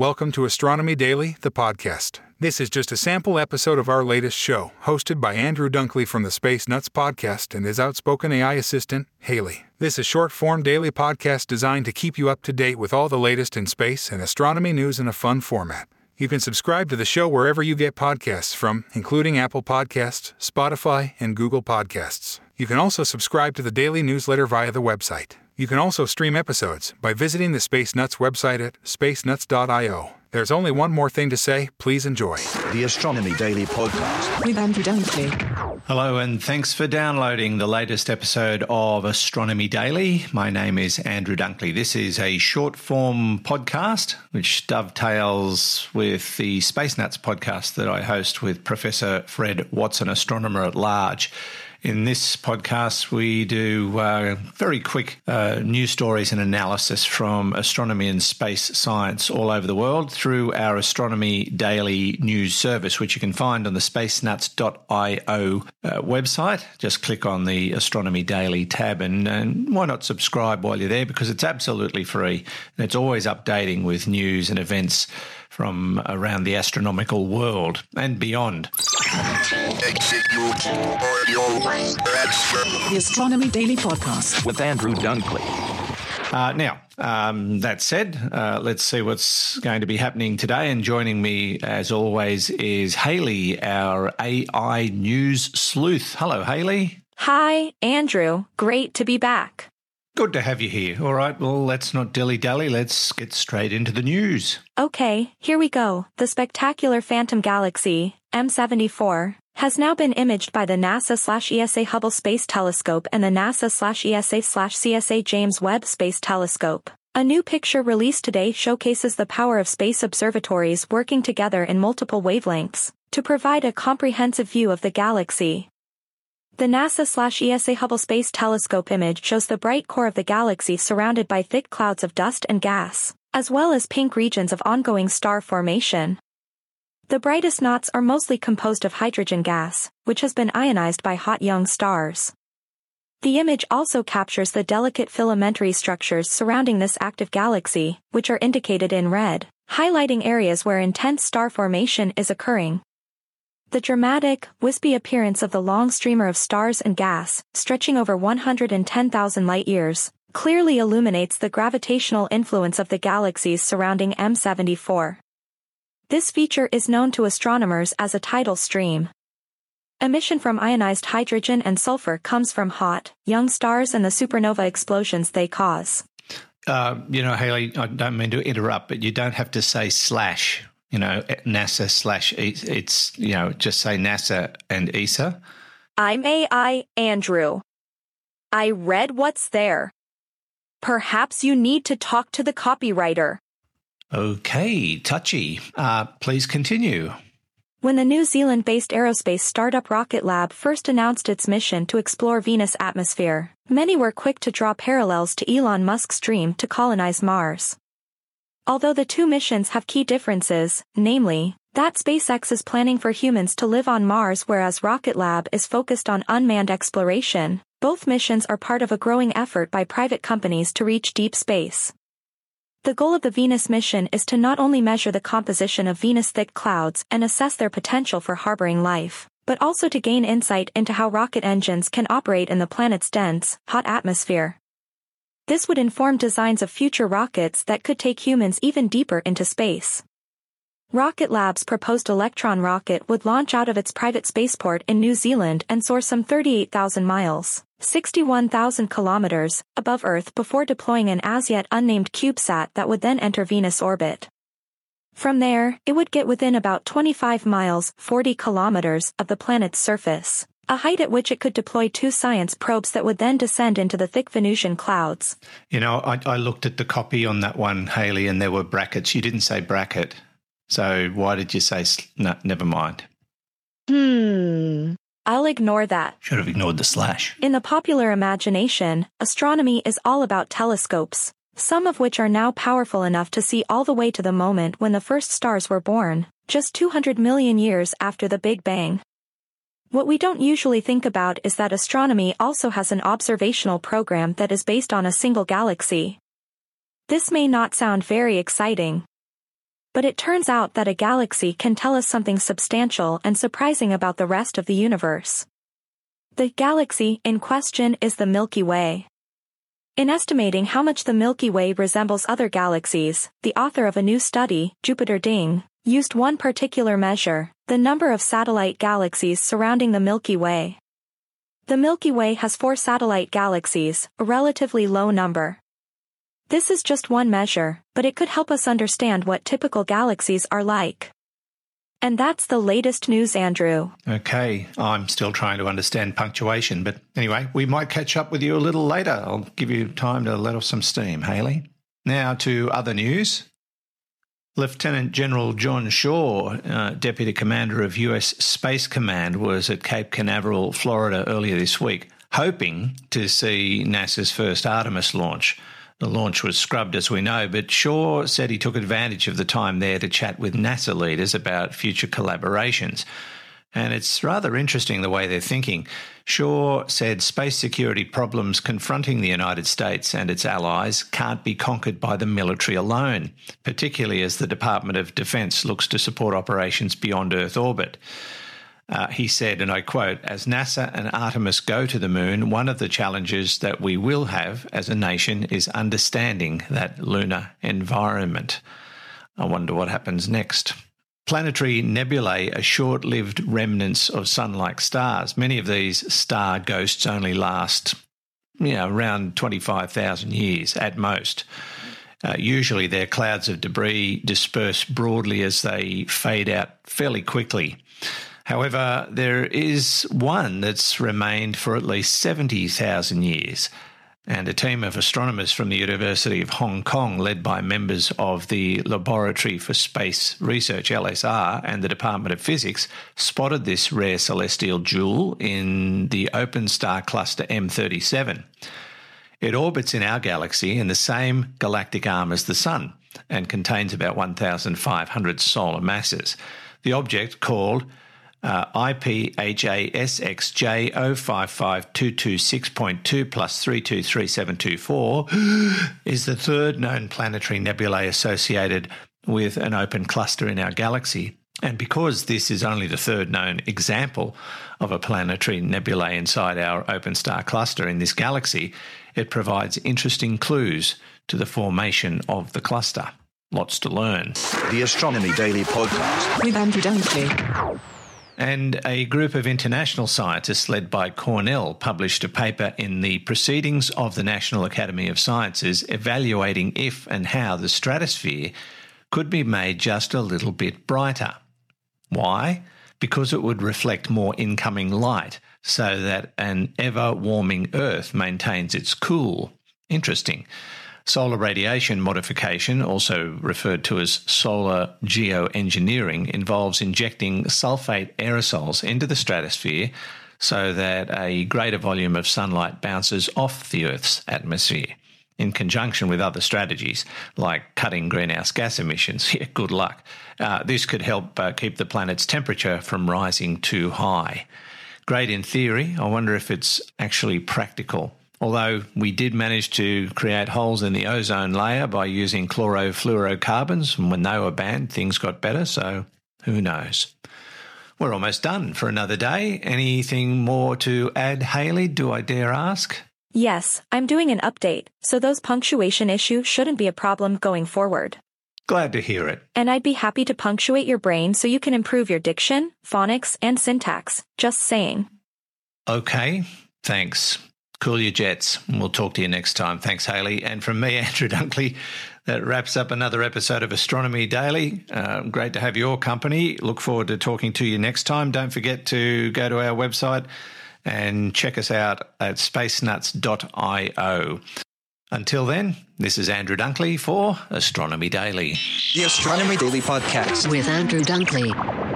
Welcome to Astronomy Daily, the podcast. This is just a sample episode of our latest show, hosted by Andrew Dunkley from the Space Nuts podcast and his outspoken AI assistant, Hailley. This is a short form daily podcast designed to keep you up to date with all the latest in space and astronomy news in a fun format. You can subscribe to the show wherever you get podcasts from, including Apple Podcasts, Spotify, and Google Podcasts. You can also subscribe to the daily newsletter via the website. You can also stream episodes by visiting the Space Nuts website at spacenuts.io. There's only one more thing to say. Please enjoy. The Astronomy Daily Podcast. with Andrew Dunkley. Hello, and thanks for downloading the latest episode of Astronomy Daily. My name is Andrew Dunkley. This is a short form podcast which dovetails with the Space Nuts podcast that I host with Professor Fred Watson, astronomer at large. In this podcast, we do uh, very quick uh, news stories and analysis from astronomy and space science all over the world through our Astronomy Daily news service, which you can find on the spacenuts.io uh, website. Just click on the Astronomy Daily tab and, and why not subscribe while you're there because it's absolutely free and it's always updating with news and events from around the astronomical world and beyond. The Astronomy Daily Podcast. With Andrew Dunkley. Uh, now, um, that said, uh, let's see what's going to be happening today. And joining me, as always, is Hailley, our AI news sleuth. Hello, Hailley. Hi, Andrew. Great to be back. Good to have you here. All right, well, let's not dilly dally. Let's get straight into the news. Okay, here we go. The spectacular Phantom Galaxy, M74, has now been imaged by the NASA slash ESA Hubble Space Telescope and the NASA slash ESA slash CSA James Webb Space Telescope. A new picture released today showcases the power of space observatories working together in multiple wavelengths to provide a comprehensive view of the galaxy. The NASA slash ESA Hubble Space Telescope image shows the bright core of the galaxy surrounded by thick clouds of dust and gas, as well as pink regions of ongoing star formation. The brightest knots are mostly composed of hydrogen gas, which has been ionized by hot young stars. The image also captures the delicate filamentary structures surrounding this active galaxy, which are indicated in red, highlighting areas where intense star formation is occurring. The dramatic, wispy appearance of the long streamer of stars and gas, stretching over 110,000 light-years, clearly illuminates the gravitational influence of the galaxies surrounding M74. This feature is known to astronomers as a tidal stream. Emission from ionized hydrogen and sulfur comes from hot, young stars and the supernova explosions they cause. Uh, you know, Hailley, I don't mean to interrupt, but you don't have to say slash, you know, NASA slash, it's, you know, just say NASA and ESA. I'm AI Andrew. I read what's there. Perhaps you need to talk to the copywriter. Okay, touchy. Uh, please continue. When the New Zealand-based aerospace startup Rocket Lab first announced its mission to explore Venus' atmosphere, many were quick to draw parallels to Elon Musk's dream to colonize Mars. Although the two missions have key differences, namely, that SpaceX is planning for humans to live on Mars whereas Rocket Lab is focused on unmanned exploration, both missions are part of a growing effort by private companies to reach deep space. The goal of the Venus mission is to not only measure the composition of Venus' thick clouds and assess their potential for harboring life, but also to gain insight into how rocket engines can operate in the planet's dense, hot atmosphere. This would inform designs of future rockets that could take humans even deeper into space. Rocket Lab's proposed Electron rocket would launch out of its private spaceport in New Zealand and soar some 38,000 miles, 61,000 kilometers, above Earth before deploying an as yet unnamed CubeSat that would then enter Venus orbit. From there, it would get within about 25 miles, 40 kilometers, of the planet's surface, a height at which it could deploy two science probes that would then descend into the thick Venusian clouds. You know, I, I looked at the copy on that one, Hailley, and there were brackets. You didn't say bracket. So why did you say, no, never mind? Hmm. I'll ignore that. Should have ignored the slash. In the popular imagination, astronomy is all about telescopes, some of which are now powerful enough to see all the way to the moment when the first stars were born, just 200 million years after the Big Bang. What we don't usually think about is that astronomy also has an observational program that is based on a single galaxy. This may not sound very exciting. But it turns out that a galaxy can tell us something substantial and surprising about the rest of the universe. The galaxy in question is the Milky Way. In estimating how much the Milky Way resembles other galaxies, the author of a new study, Jupiter Ding, used one particular measure, the number of satellite galaxies surrounding the Milky Way. The Milky Way has four satellite galaxies, a relatively low number. This is just one measure, but it could help us understand what typical galaxies are like. And that's the latest news, Andrew. Okay, I'm still trying to understand punctuation, but anyway, we might catch up with you a little later. I'll give you time to let off some steam, Hailley. Now to other news. Lieutenant General John Shaw, uh, Deputy Commander of US Space Command, was at Cape Canaveral, Florida earlier this week, hoping to see NASA's first Artemis launch. The launch was scrubbed, as we know, but Shaw said he took advantage of the time there to chat with NASA leaders about future collaborations. And it's rather interesting the way they're thinking. Shaw said space security problems confronting the United States and its allies can't be conquered by the military alone, particularly as the Department of Defense looks to support operations beyond Earth orbit. Uh, he said, and I quote, as NASA and Artemis go to the moon, one of the challenges that we will have as a nation is understanding that lunar environment. I wonder what happens next. Planetary nebulae are short lived remnants of sun like stars. Many of these star ghosts only last you know, around 25,000 years at most. Uh, usually, they're clouds of debris disperse broadly as they fade out fairly quickly. However, there is one that's remained for at least 70,000 years. And a team of astronomers from the University of Hong Kong, led by members of the Laboratory for Space Research, LSR, and the Department of Physics, spotted this rare celestial jewel in the open star cluster M37. It orbits in our galaxy in the same galactic arm as the Sun and contains about 1,500 solar masses. The object, called uh, IPHASXJ055226.2 plus 323724 is the third known planetary nebulae associated with an open cluster in our galaxy. And because this is only the third known example of a planetary nebulae inside our open star cluster in this galaxy, it provides interesting clues to the formation of the cluster. Lots to learn. The Astronomy Daily Podcast. With Andrew Dunkley. And a group of international scientists led by Cornell published a paper in the Proceedings of the National Academy of Sciences evaluating if and how the stratosphere could be made just a little bit brighter. Why? Because it would reflect more incoming light so that an ever warming Earth maintains its cool. Interesting. Solar radiation modification, also referred to as solar geoengineering, involves injecting sulfate aerosols into the stratosphere so that a greater volume of sunlight bounces off the Earth's atmosphere. In conjunction with other strategies like cutting greenhouse gas emissions, yeah, good luck. Uh, this could help uh, keep the planet's temperature from rising too high. Great in theory, I wonder if it's actually practical. Although we did manage to create holes in the ozone layer by using chlorofluorocarbons, and when they were banned, things got better, so who knows? We're almost done for another day. Anything more to add, Hailley? Do I dare ask? Yes, I'm doing an update, so those punctuation issues shouldn't be a problem going forward. Glad to hear it. And I'd be happy to punctuate your brain so you can improve your diction, phonics, and syntax. Just saying. Okay, thanks. Cool your jets. We'll talk to you next time. Thanks, Hailley. And from me, Andrew Dunkley, that wraps up another episode of Astronomy Daily. Uh, great to have your company. Look forward to talking to you next time. Don't forget to go to our website and check us out at spacenuts.io. Until then, this is Andrew Dunkley for Astronomy Daily. The Astronomy Daily Podcast. With Andrew Dunkley.